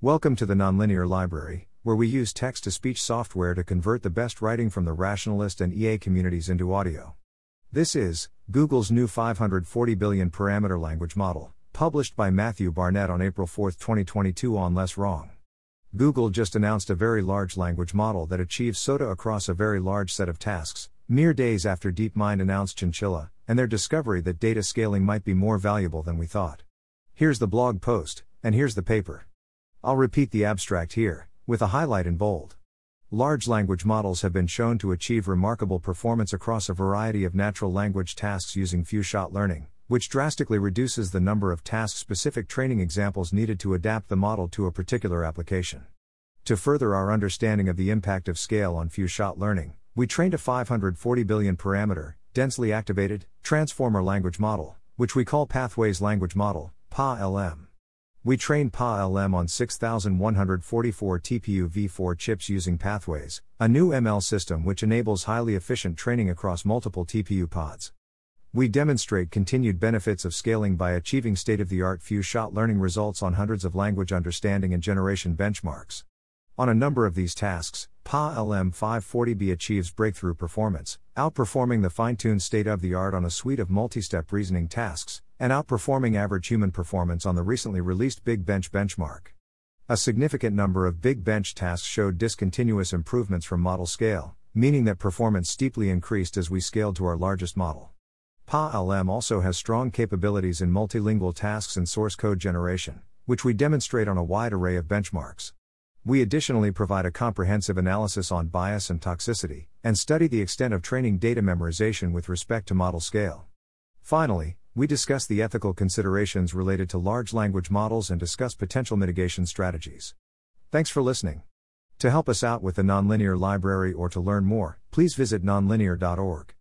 Welcome to the Nonlinear Library, where we use text to speech software to convert the best writing from the rationalist and EA communities into audio. This is Google's new 540 billion parameter language model, published by Matthew Barnett on April 4, 2022 on Less Wrong. Google just announced a very large language model that achieves SOTA across a very large set of tasks, mere days after DeepMind announced Chinchilla, and their discovery that data scaling might be more valuable than we thought. Here's the blog post, and here's the paper. I'll repeat the abstract here, with a highlight in bold. Large language models have been shown to achieve remarkable performance across a variety of natural language tasks using few shot learning, which drastically reduces the number of task specific training examples needed to adapt the model to a particular application. To further our understanding of the impact of scale on few shot learning, we trained a 540 billion parameter, densely activated, transformer language model, which we call Pathways Language Model, PaLM. We trained PaLM on 6144 TPU v4 chips using Pathways, a new ML system which enables highly efficient training across multiple TPU pods. We demonstrate continued benefits of scaling by achieving state of the art few shot learning results on hundreds of language understanding and generation benchmarks. On a number of these tasks, PaLM 540B achieves breakthrough performance, outperforming the fine tuned state of the art on a suite of multi step reasoning tasks, and outperforming average human performance on the recently released Big Bench benchmark. A significant number of Big Bench tasks showed discontinuous improvements from model scale, meaning that performance steeply increased as we scaled to our largest model. PaLM also has strong capabilities in multilingual tasks and source code generation, which we demonstrate on a wide array of benchmarks. We additionally provide a comprehensive analysis on bias and toxicity, and study the extent of training data memorization with respect to model scale. Finally, we discuss the ethical considerations related to large language models and discuss potential mitigation strategies. Thanks for listening. To help us out with the Nonlinear Library or to learn more, please visit nonlinear.org.